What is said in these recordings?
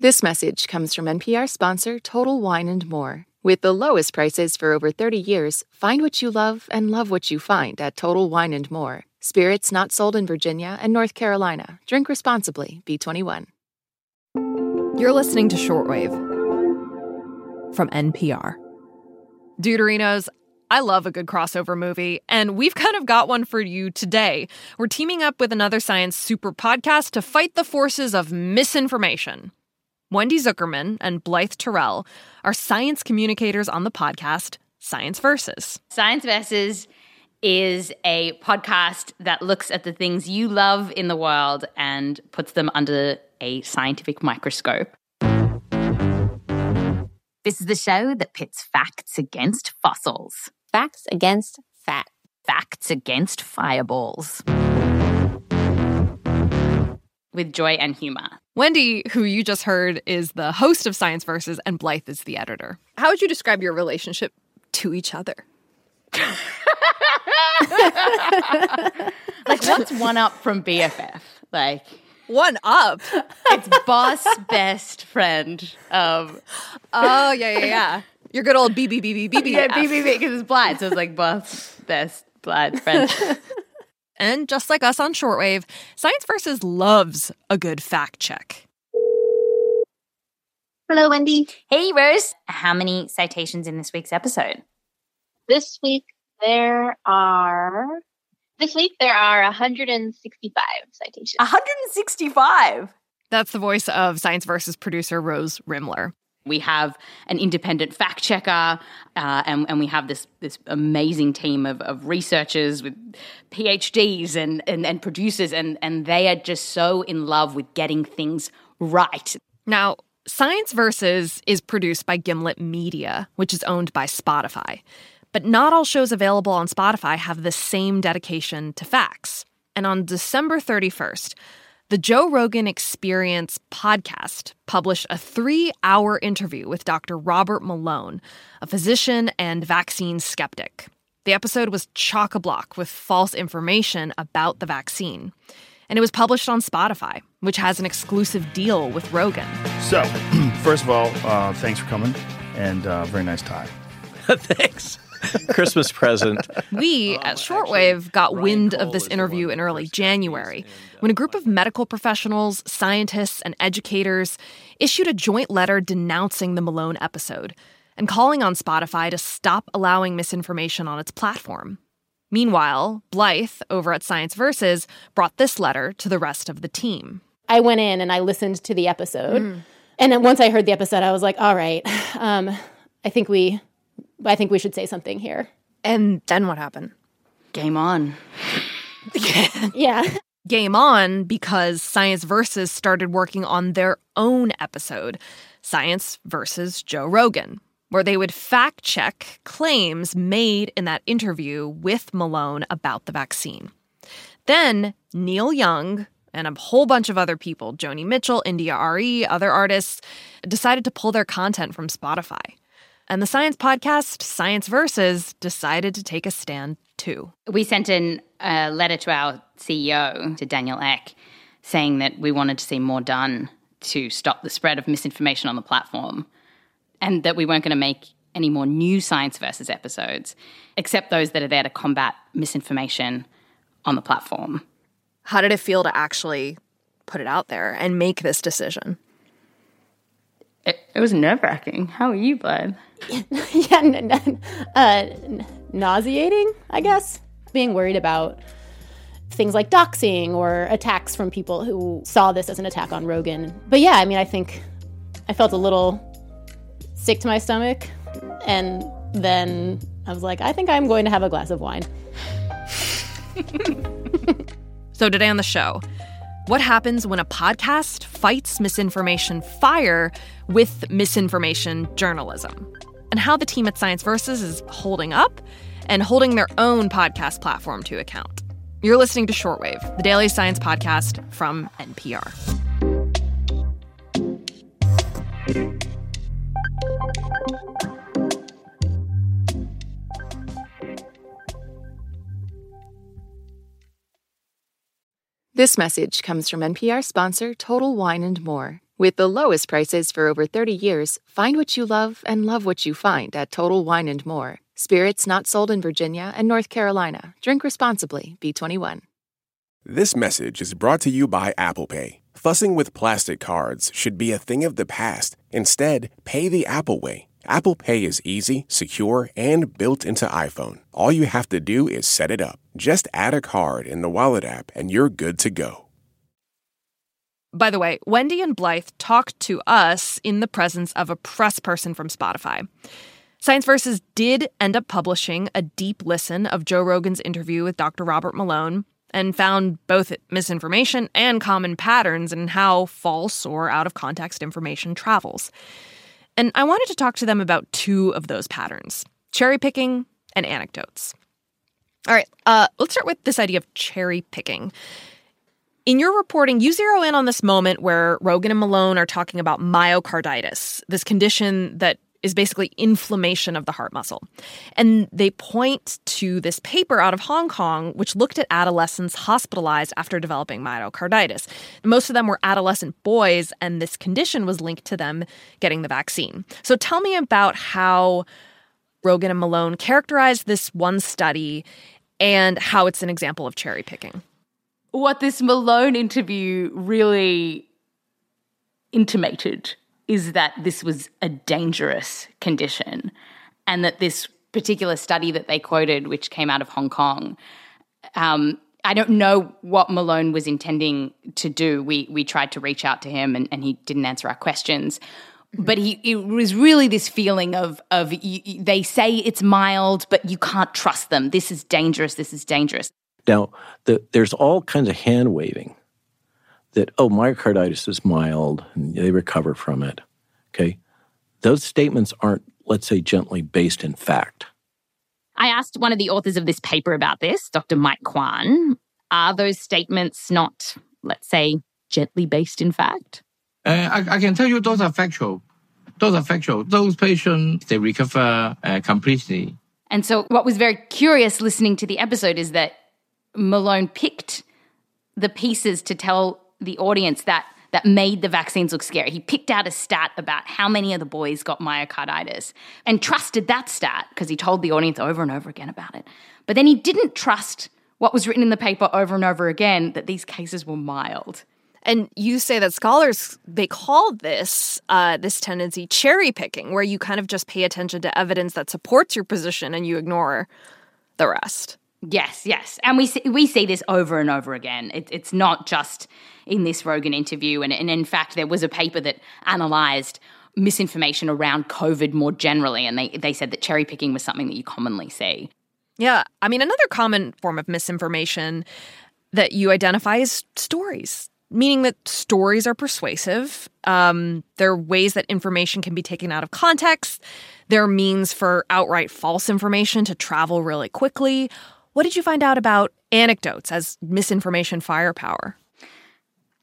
This message comes from NPR sponsor Total Wine and More. With the lowest prices for over 30 years, find what you love and love what you find at Total Wine and More. Spirits not sold in Virginia and North Carolina. Drink responsibly. B21. You're listening to Shortwave from NPR. Deuterinos, I love a good crossover movie, and we've kind of got one for you today. We're teaming up with another science super podcast to fight the forces of misinformation. Wendy Zuckerman and Blythe Terrell are science communicators on the podcast Science Versus. Science Versus is a podcast that looks at the things you love in the world and puts them under a scientific microscope. This is the show that pits facts against fossils, Facts against fat. facts against fireballs. With joy and humor. Wendy, who you just heard, is the host of Science Versus, and Blythe is the editor. How would you describe your relationship to each other? Like, what's one up from BFF? Like, One up. it's boss best friend. Um, Oh, yeah, yeah, yeah. Your good old BBBBBB. yeah, BBB because it's blind, so it's like boss best blind friend. And just like us on Shortwave, Science Versus loves a good fact check. Hello, Wendy. hey, Rose, how many citations in this week's episode? This week there are this week there are 165 citations. 165. That's the voice of Science Versus producer Rose Rimler. We have an independent fact checker, uh, and, and we have this this amazing team of, of researchers with PhDs and, and, and producers, and, and they are just so in love with getting things right. Now, Science Versus is produced by Gimlet Media, which is owned by Spotify. But not all shows available on Spotify have the same dedication to facts. And on December 31st, the Joe Rogan Experience podcast published a three hour interview with Dr. Robert Malone, a physician and vaccine skeptic. The episode was chock a block with false information about the vaccine. And it was published on Spotify, which has an exclusive deal with Rogan. So, first of all, uh, thanks for coming, and uh, very nice tie. Thanks. Christmas present. We at Shortwave got wind of this interview in early January when a group of medical professionals, scientists, and educators issued a joint letter denouncing the Malone episode and calling on Spotify to stop allowing misinformation on its platform. Meanwhile, Blythe over at Science Versus brought this letter to the rest of the team. I went in and I listened to the episode. Mm. And then once I heard the episode, I was like, all right, um, I think we I think we should say something here. And then what happened? Game on. Yeah. Game on because Science Versus started working on their own episode, Science versus Joe Rogan, where they would fact check claims made in that interview with Malone about the vaccine. Then Neil Young and a whole bunch of other people, Joni Mitchell, India.Arie, other artists, decided to pull their content from Spotify. And the science podcast, Science Versus, decided to take a stand too. We sent in a letter to our CEO, to Daniel Ek, saying that we wanted to see more done to stop the spread of misinformation on the platform and that we weren't going to make any more new Science Versus episodes, except those that are there to combat misinformation on the platform. How did it feel to actually put it out there and make this decision? It, it was nerve wracking. How are you, Blythe? yeah. N- n- uh, n- nauseating, I guess. Being worried about things like doxing or attacks from people who saw this as an attack on Rogan. But yeah, I mean, I think I felt a little sick to my stomach. And then I was like, I think I'm going to have a glass of wine. So, today on the show, what happens when a podcast fights misinformation fire with misinformation journalism? And how the team at Science Versus is holding up and holding their own podcast platform to account. You're listening to Shortwave, the daily science podcast from NPR. This message comes from NPR sponsor Total Wine and More. With the lowest prices for over 30 years, find what you love and love what you find at Total Wine and More. Spirits not sold in Virginia and North Carolina. Drink responsibly. B21. This message is brought to you by Apple Pay. Fussing with plastic cards should be a thing of the past. Instead, pay the Apple way. Apple Pay is easy, secure, and built into iPhone. All you have to do is set it up. Just add a card in the Wallet app and you're good to go. By the way, Wendy and Blythe talked to us in the presence of a press person from Spotify. Science Versus did end up publishing a deep listen of Joe Rogan's interview with Dr. Robert Malone and found both misinformation and common patterns in how false or out of context information travels. And I wanted to talk to them about two of those patterns cherry picking and anecdotes. All right, uh, let's start with this idea of cherry picking. In your reporting, you zero in on this moment where Rogan and Malone are talking about myocarditis, this condition that is basically inflammation of the heart muscle. And they point to this paper out of Hong Kong, which looked at adolescents hospitalized after developing myocarditis. Most of them were adolescent boys, and this condition was linked to them getting the vaccine. So tell me about how Rogan and Malone characterized this one study and how it's an example of cherry picking what this Malone interview really intimated is that this was a dangerous condition and that this particular study that they quoted, which came out of Hong Kong, um, I don't know what Malone was intending to do. We we tried to reach out to him and, and he didn't answer our questions. Mm-hmm. But he it was really this feeling of of you, they say it's mild, but you can't trust them. This is dangerous. This is dangerous. Now, the, there's all kinds of hand waving that, oh, myocarditis is mild and they recover from it. Okay. Those statements aren't, let's say, gently based in fact. I asked one of the authors of this paper about this, Dr. Mike Kwan. Are those statements not, let's say, gently based in fact? Uh, I, I, can tell you those are factual. Those are factual. Those patients, they recover uh, completely. And so, what was very curious listening to the episode is that Malone picked the pieces to tell the audience that that made the vaccines look scary. He picked out a stat about how many of the boys got myocarditis and trusted that stat because he told the audience over and over again about it. But then he didn't trust what was written in the paper over and over again that these cases were mild. And you say that scholars they call this uh, this tendency cherry picking, where you kind of just pay attention to evidence that supports your position and you ignore the rest. Yes, yes, and we see, we see this over and over again. It, it's not just in this Rogan interview, and, and in fact, there was a paper that analysed misinformation around COVID more generally, and they they said that cherry picking was something that you commonly see. Yeah, I mean, another common form of misinformation that you identify is stories, meaning that stories are persuasive. Um, there are ways that information can be taken out of context. There are means for outright false information to travel really quickly what did you find out about anecdotes as misinformation firepower?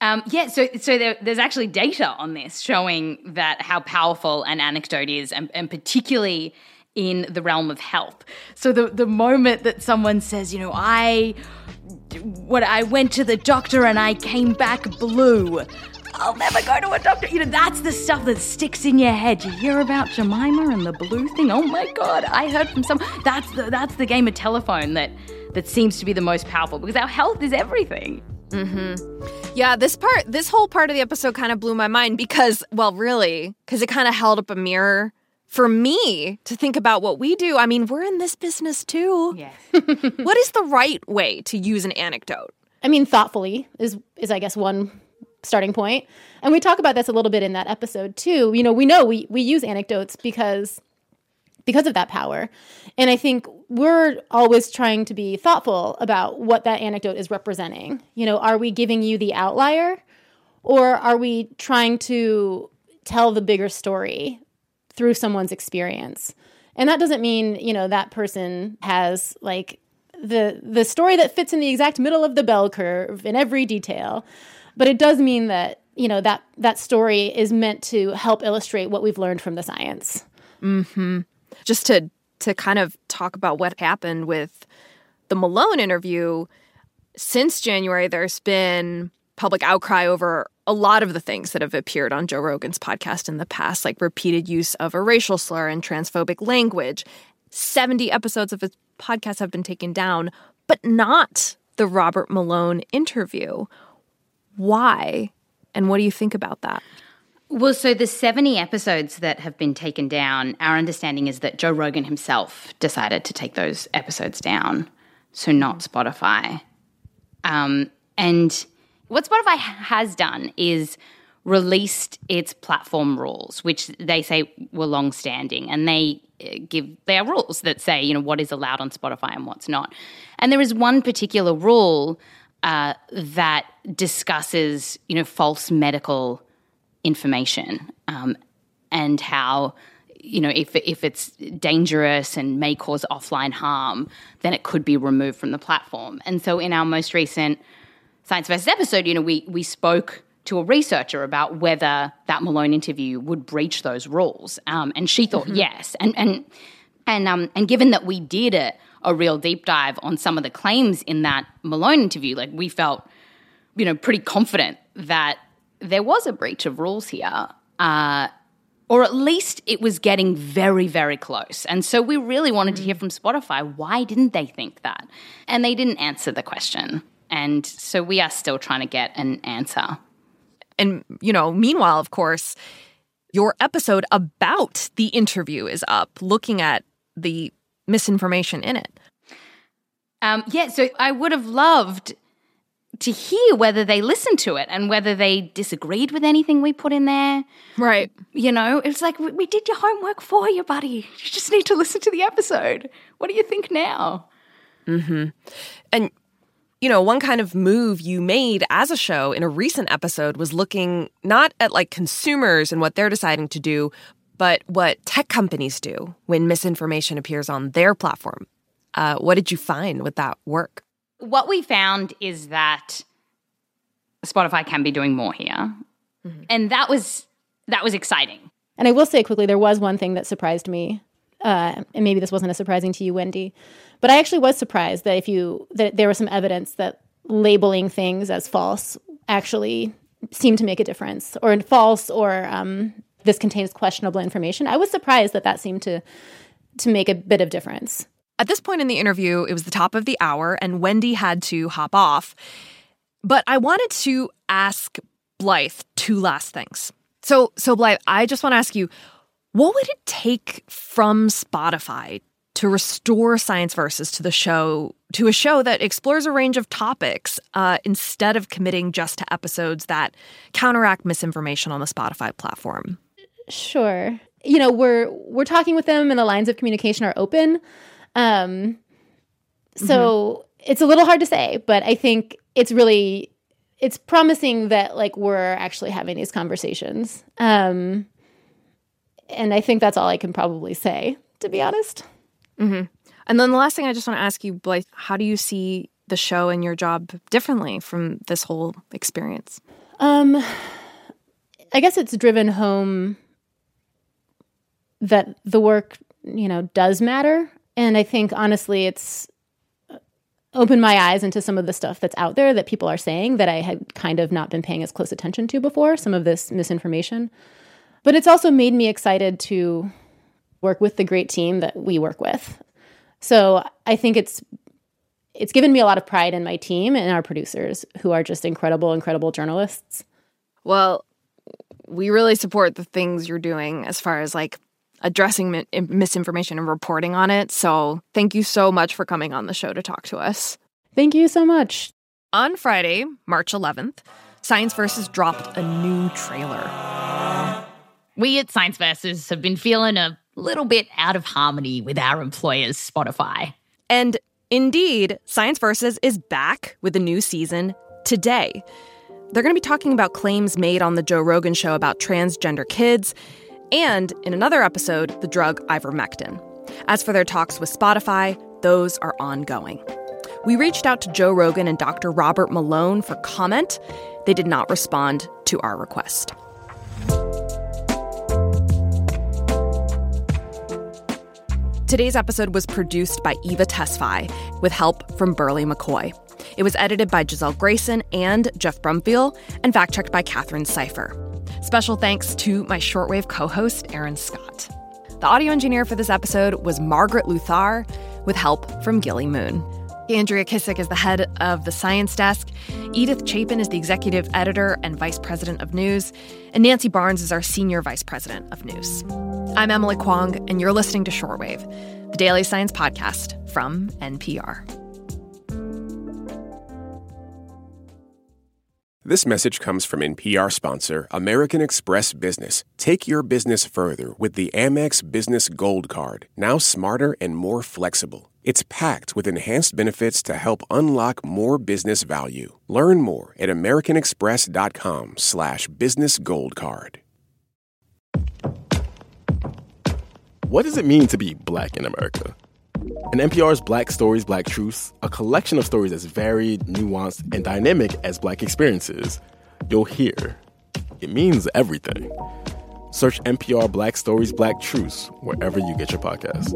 Um, yeah, so so there, there's actually data on this showing that how powerful an anecdote is, and, and particularly in the realm of health. So the the moment that someone says, you know, I what I went to the doctor and I came back blue. I'll never go to a doctor. You know, that's the stuff that sticks in your head. You hear about Jemima and the blue thing. Oh my god, I heard from some. That's the that's the game of telephone that that seems to be the most powerful because our health is everything. Mm-hmm. Yeah, this part, this whole part of the episode kind of blew my mind because, well, really, because it kind of held up a mirror for me to think about what we do. I mean, we're in this business too. Yes. what is the right way to use an anecdote? I mean, thoughtfully is is I guess one starting point. And we talk about this a little bit in that episode too. You know, we know we we use anecdotes because because of that power. And I think we're always trying to be thoughtful about what that anecdote is representing. You know, are we giving you the outlier or are we trying to tell the bigger story through someone's experience? And that doesn't mean, you know, that person has like the the story that fits in the exact middle of the bell curve in every detail. But it does mean that, you know, that that story is meant to help illustrate what we've learned from the science. Mhm. Just to to kind of talk about what happened with the Malone interview, since January there's been public outcry over a lot of the things that have appeared on Joe Rogan's podcast in the past, like repeated use of a racial slur and transphobic language. 70 episodes of his podcast have been taken down, but not the Robert Malone interview. Why? And what do you think about that? Well, so the 70 episodes that have been taken down, our understanding is that Joe Rogan himself decided to take those episodes down, so not Spotify. Um, and what Spotify has done is released its platform rules, which they say were long standing, and they uh, give their rules that say, you know, what is allowed on Spotify and what's not. And there is one particular rule uh, that discusses, you know, false medical information um, and how you know if if it's dangerous and may cause offline harm, then it could be removed from the platform. And so, in our most recent Science versus episode, you know, we we spoke to a researcher about whether that Malone interview would breach those rules, um, and she thought mm-hmm. yes. And and and um, and given that we did a, a real deep dive on some of the claims in that Malone interview, like we felt, you know, pretty confident that there was a breach of rules here. Uh, or at least it was getting very, very close. And so we really wanted to hear from Spotify why didn't they think that? And they didn't answer the question. And so we are still trying to get an answer. And, you know, meanwhile, of course, your episode about the interview is up, looking at the misinformation in it. Um, yeah, so I would have loved to hear whether they listened to it and whether they disagreed with anything we put in there. Right. You know, it's like we, we did your homework for you, buddy. You just need to listen to the episode. What do you think now? Mm-hmm. And you know, one kind of move you made as a show in a recent episode was looking not at like consumers and what they're deciding to do, but what tech companies do when misinformation appears on their platform. Uh, what did you find with that work? what we found is that Spotify can be doing more here. Mm-hmm. And that was that was exciting. And I will say quickly, there was one thing that surprised me, uh, and maybe this wasn't as surprising to you, Wendy, but I actually was surprised that if you that there was some evidence that labeling things as false actually seemed to make a difference, or false, or um, this contains questionable information. I was surprised that that seemed to to make a bit of difference. At this point in the interview, it was the top of the hour, and Wendy had to hop off. But I wanted to ask Blythe two last things. So, so Blythe, I just want to ask you, what would it take from Spotify to restore Science Versus to the show to a show that explores a range of topics uh, instead of committing just to episodes that counteract misinformation on the Spotify platform? Sure. You know, we're we're talking with them, and the lines of communication are open. Um, so mm-hmm. it's a little hard to say, but I think it's really it's promising that like we're actually having these conversations. Um, and I think that's all I can probably say, to be honest. Mm-hmm. And then the last thing I just want to ask you, Blythe, how do you see the show and your job differently from this whole experience? Um, I guess it's driven home that the work, you know, does matter. And I think honestly, it's opened my eyes into some of the stuff that's out there that people are saying that I had kind of not been paying as close attention to before, some of this misinformation. But it's also made me excited to work with the great team that we work with. So I think it's it's given me a lot of pride in my team and our producers who are just incredible incredible journalists. Well, we really support the things you're doing as far as like addressing mi- misinformation and reporting on it. So thank you so much for coming on the show to talk to us. Thank you so much. On Friday, March 11th, Science Versus dropped a new trailer. We at Science Versus have been feeling a little bit out of harmony with our employers, Spotify. And indeed, Science Versus is back with a new season today. They're going to be talking about claims made on the Joe Rogan show about transgender kids and in another episode, the drug ivermectin. As for their talks with Spotify, those are ongoing. We reached out to Joe Rogan and Dr. Robert Malone for comment. They did not respond to our request. Today's episode was produced by Eva Tesfaye with help from Berly McCoy. It was edited by Giselle Grayson and Geoff Brumfiel, and fact checked by Katherine Cipher. Special thanks to my shortwave co host, Aaron Scott. The audio engineer for this episode was Margaret Luthar, with help from Gilly Moon. Andrea Kissack is the head of the science desk. Edith Chapin is the executive editor and vice president of news. And Nancy Barnes is our senior vice president of news. I'm Emily Kwong, and you're listening to Shortwave, the daily science podcast from NPR. This message comes from NPR sponsor American Express Business. Take your business further with the Amex Business Gold Card, now smarter and more flexible. It's packed with enhanced benefits to help unlock more business value. Learn more at americanexpress.com slash business gold card. What does it mean to be black in America? In NPR's Black Stories, Black Truths, a collection of stories as varied, nuanced, and dynamic as black experiences, you'll hear it means everything. Search NPR Black Stories, Black Truths wherever you get your podcasts.